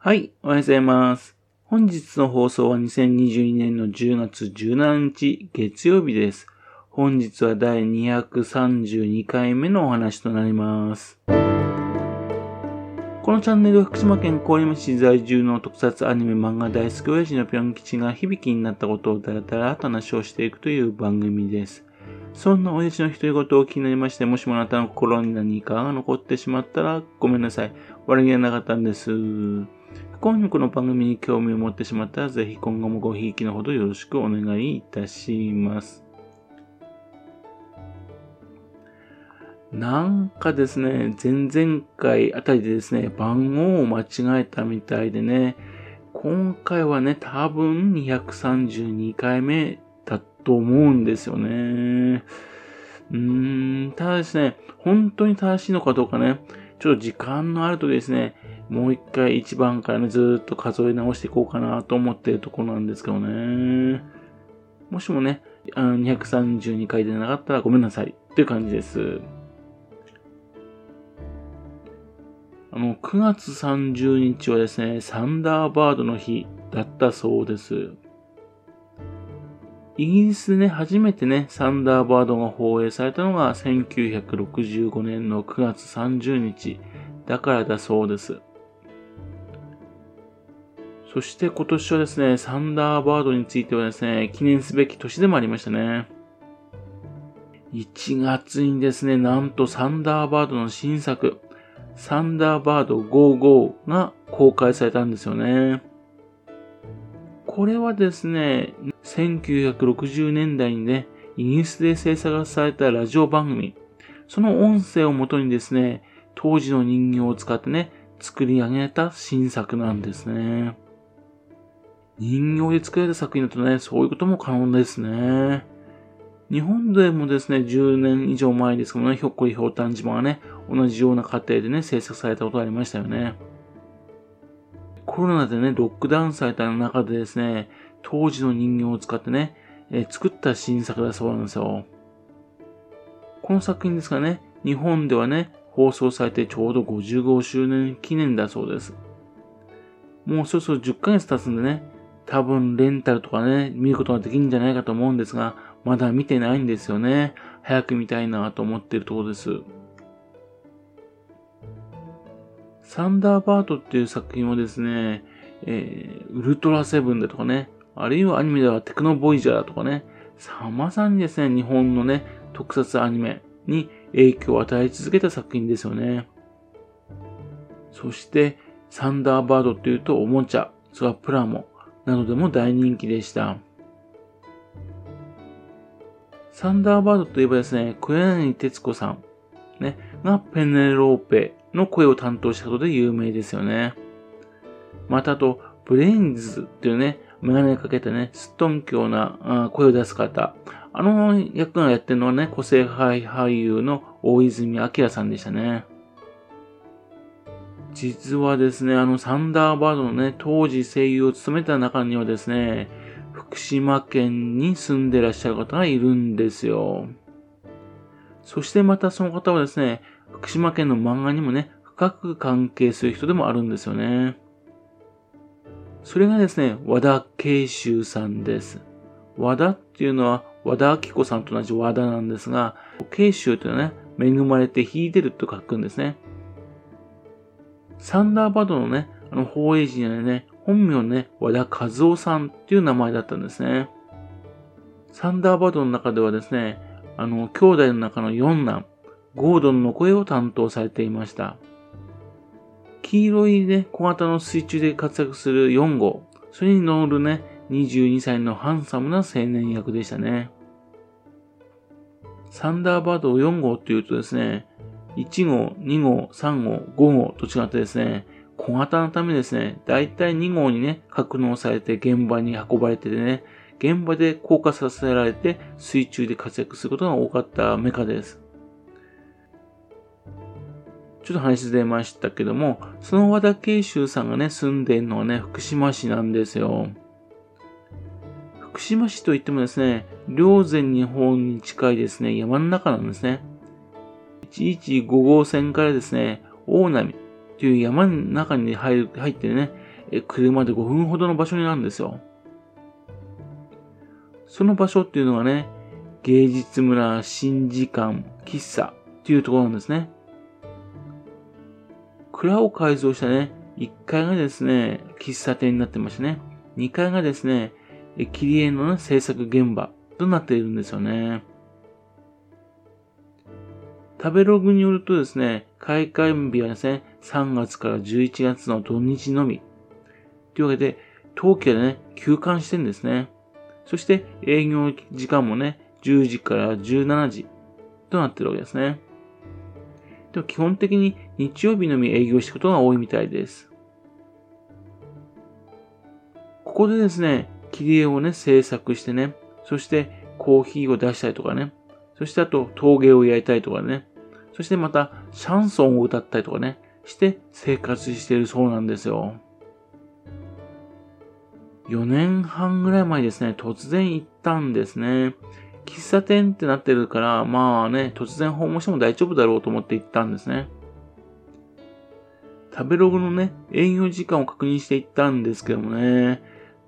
はい、おはようございます。本日の放送は2022年の10月17日月曜日です。本日は第232回目のお話となります。このチャンネルは福島県郡山市在住の特撮アニメ漫画大好き親父のぴょん吉が響きになったことをだらだらと話をしていくという番組です。そんな親父の独り言を気になりまして、もしもあなたの心に何かが残ってしまったらごめんなさい。悪気はなかったんです。今後この番組に興味を持ってしまったら、ぜひ今後もごひいきのほどよろしくお願いいたします。なんかですね、前々回あたりでですね、番号を間違えたみたいでね、今回はね、多分232回目だと思うんですよね。うーん、ただですね、本当に正しいのかどうかね、ちょっと時間のあるとですね、もう一回一番からね、ずっと数え直していこうかなと思ってるところなんですけどね。もしもね、あの232回でなかったらごめんなさいという感じです。あの、9月30日はですね、サンダーバードの日だったそうです。イギリスでね、初めてね、サンダーバードが放映されたのが1965年の9月30日だからだそうです。そして今年はですね、サンダーバードについてはですね、記念すべき年でもありましたね。1月にですね、なんとサンダーバードの新作、サンダーバード55が公開されたんですよね。これはですね、1960年代にね、イギリスで制作されたラジオ番組、その音声をもとにですね、当時の人形を使ってね、作り上げた新作なんですね。人形で作られた作品だとね、そういうことも可能ですね。日本でもですね、10年以上前ですけどね、ひょっこりひょうたん島がね、同じような過程でね、制作されたことがありましたよね。コロナでね、ロックダウンされた中でですね、当時の人形を使ってね、えー作った新作だそうなんですよ。この作品ですがね、日本ではね、放送されてちょうど55周年記念だそうです。もうそろそろ10ヶ月経つんでね、多分レンタルとかね、見ることができるんじゃないかと思うんですが、まだ見てないんですよね。早く見たいなと思ってるところです。サンダーバードっていう作品はですね、えー、ウルトラセブンだとかね、あるいはアニメではテクノボイジャーだとかね、さまさにですね、日本のね、特撮アニメに影響を与え続けた作品ですよね。そして、サンダーバードっていうとおもちゃ、それからプラモなどでも大人気でした。サンダーバードといえばですね、小柳徹子さん、ね、がペネローペの声を担当したことで有名ですよね。またあと、ブレインズっていうね、メガネかけてね、すっとんきょうなあ声を出す方。あの役がやってるのはね、個性派俳優の大泉滉さんでしたね。実はですね、あのサンダーバードのね、当時声優を務めた中にはですね、福島県に住んでらっしゃる方がいるんですよ。そしてまたその方はですね、福島県の漫画にもね、深く関係する人でもあるんですよね。それがですね、和田慶修さんです。和田っていうのは和田明子さんと同じ和田なんですが、慶修というのはね、恵まれて秀でると書くんですね。サンダーバードのね、あの、放映時にはね、本名ね、和田和夫さんっていう名前だったんですね。サンダーバードの中ではですね、あの、兄弟の中の四男、ゴードンの声を担当されていました。黄色いね、小型の水中で活躍する4号、それに乗るね、22歳のハンサムな青年役でしたね。サンダーバード4号っていうとですね、1号、2号、3号、5号と違ってですね、小型のためですね、だいたい2号にね、格納されて現場に運ばれててね、現場で降下させられて水中で活躍することが多かったメカです。ちょっと話出ましたけども、その和田慶修さんがね、住んでいるのはね、福島市なんですよ。福島市といってもですね、霊山日本に近いですね、山の中なんですね。115号線からですね、大波という山の中に入る入ってね、車で5分ほどの場所にあるんですよ。その場所っていうのはね、芸術村新時間喫茶っていうところなんですね。蔵を改造したね、1階がですね、喫茶店になってましてね、2階がですね、切り絵の、ね、制作現場となっているんですよね。食べログによるとですね、開会日はですね、3月から11月の土日のみ。というわけで、冬季はね、休館してるんですね。そして営業時間もね、10時から17時となってるわけですね。でも基本的に日曜日のみ営業してることが多いみたいです。ここでですね、切り絵をね、制作してね、そしてコーヒーを出したりとかね、そしてあと陶芸を焼いたりとかね、そしてまたシャンソンを歌ったりとかね、して生活しているそうなんですよ。4年半ぐらい前ですね、突然行ったんですね。喫茶店ってなってるから、まあね、突然訪問しても大丈夫だろうと思って行ったんですね。食べログのね、営業時間を確認して行ったんですけどもね、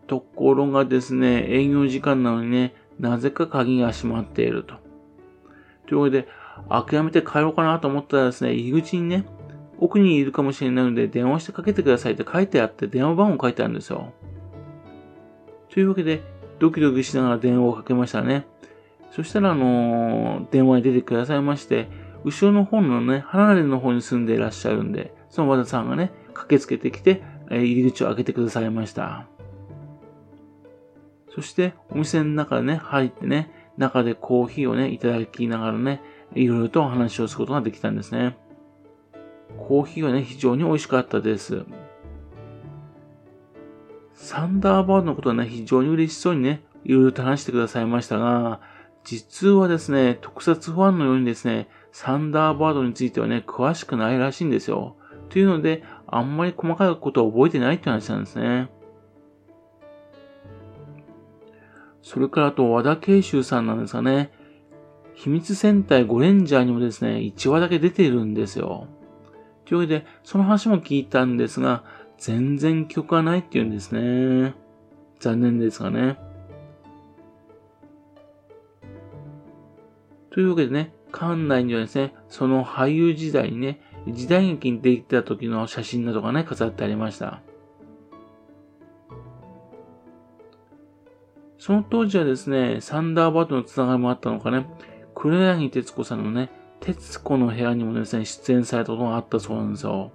ところがですね、営業時間なのにね、なぜか鍵が閉まっていると。というわけで、諦めて帰ろうかなと思ったらですね、入り口にね、奥にいるかもしれないので電話してかけてくださいって書いてあって電話番号書いてあるんですよ。というわけで、ドキドキしながら電話をかけましたね。そしたら、あのー、電話に出てくださいまして、後ろの方のね、離れの方に住んでいらっしゃるんで、その和田さんがね、駆けつけてきて、え、入り口を開けてくださいました。そして、お店の中でね、入ってね、中でコーヒーをね、いただきながらね、いろいろとお話をすることができたんですね。コーヒーはね、非常に美味しかったです。サンダーバードのことはね、非常に嬉しそうにね、いろいろと話してくださいましたが、実はですね、特撮ファンのようにですね、サンダーバードについてはね、詳しくないらしいんですよ。というので、あんまり細かいことを覚えてないって話なんですね。それからあと、和田慶修さんなんですがね、秘密戦隊ゴレンジャーにもですね、1話だけ出てるんですよ。というわけで、その話も聞いたんですが、全然曲がないって言うんですね。残念ですがね。というわけでね、館内にはですね、その俳優時代にね、時代劇に出てた時の写真などがね、飾ってありました。その当時はですね、サンダーバードのつながりもあったのかね、黒柳徹子さんのね、徹子の部屋にもですね、出演されたことがあったそうなんですよ。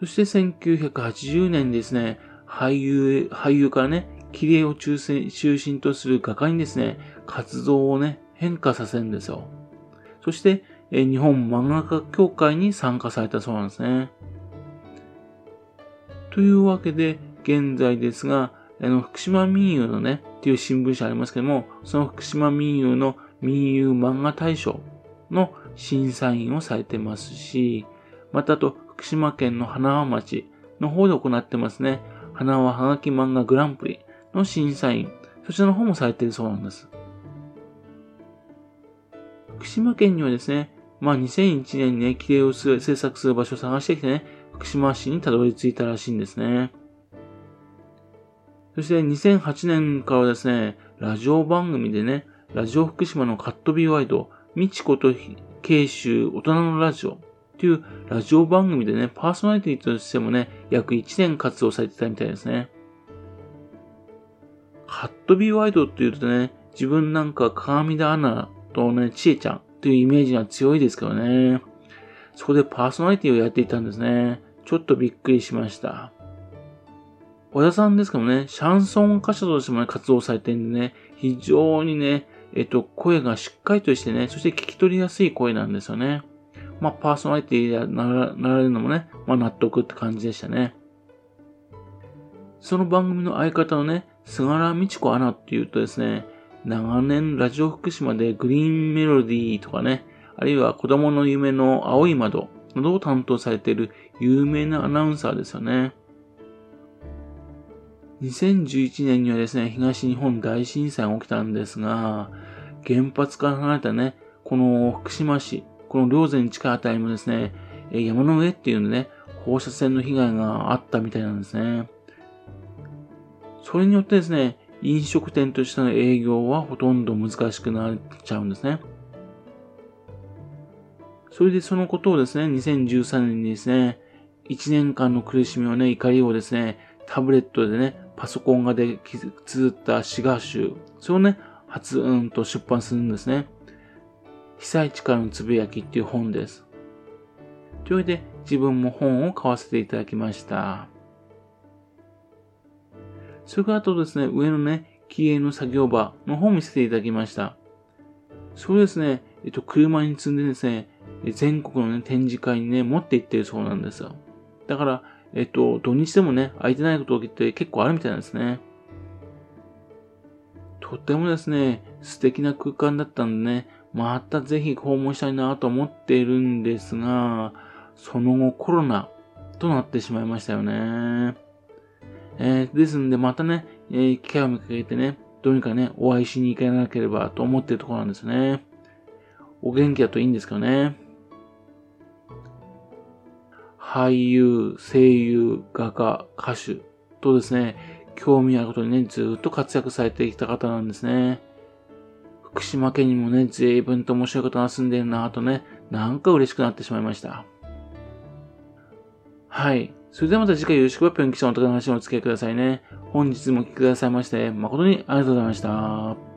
そして1980年ですね、俳優、俳優からね、切り絵を中心中心とする画家にですね、活動をね、変化させるんですよ。そして、え日本漫画家協会に参加されたそうなんですね。というわけで、現在ですが、あの、福島民友のね、っていう新聞社ありますけども、その福島民友の民友漫画大賞の審査員をされてますし、またあと、福島県の花輪町の方で行ってますね。花輪はがき漫画グランプリの審査員、そちらの方もされているそうなんです。福島県にはですね、まあ2001年にね、規定を制作する場所を探してきてね、福島市にたどり着いたらしいんですね。そして2008年からですね、ラジオ番組でね、ラジオ福島のカットビーワイド、みちこと慶州大人のラジオというラジオ番組でね、パーソナリティとしてもね、約1年活動されてたみたいですね。カットビーワイドって言うとね、自分なんか鏡田アナとね、ちえちゃんというイメージが強いですけどね。そこでパーソナリティをやっていたんですね。ちょっとびっくりしました。小田さんですけどね、シャンソン歌手としてもね、活動されてるんでね、非常にね、えっと、声がしっかりとしてね、そして聞き取りやすい声なんですよね。まあ、パーソナリティになられるのもね、まあ、納得って感じでしたね。その番組の相方のね、菅原道子アナっていうとですね、長年ラジオ福島でグリーンメロディーとかね、あるいは子供の夢の青い窓などを担当されている有名なアナウンサーですよね。2011年にはですね、東日本大震災が起きたんですが、原発から離れたね、この福島市、この両前に近いあたりもですね、山の上っていうのね、放射線の被害があったみたいなんですね。それによってですね、飲食店としての営業はほとんど難しくなっちゃうんですね。それでそのことをですね、2013年にですね、1年間の苦しみをね、怒りをですね、タブレットでね、パソコン画で綴った詩画集、それをね、発音と出版するんですね。被災地からのつぶやきっていう本です。というわけで、自分も本を買わせていただきました。それからあとですね、上のね、気鋭の作業場の本を見せていただきました。それですね、えっと、車に積んでですね、全国のね、展示会にね、持って行ってるそうなんですよ。だから、えっと、土日でもね、空いてないことって結構あるみたいなんですね。とってもですね、素敵な空間だったんでね、またぜひ訪問したいなと思っているんですが、その後コロナとなってしまいましたよね。えー、ですんで、またね、えー、機会を見かけてね、どうにかね、お会いしに行かなければと思っているところなんですね。お元気だといいんですけどね。俳優、声優、画家、歌手とですね、興味あることにね、ずっと活躍されてきた方なんですね。福島県にもね、随分と面白い方が住んでるなぁとね、なんか嬉しくなってしまいました。はい。それではまた次回よろしくはぴょんきちゃんお宝の話をお付き合いくださいね。本日もお聴きくださいまして、誠にありがとうございました。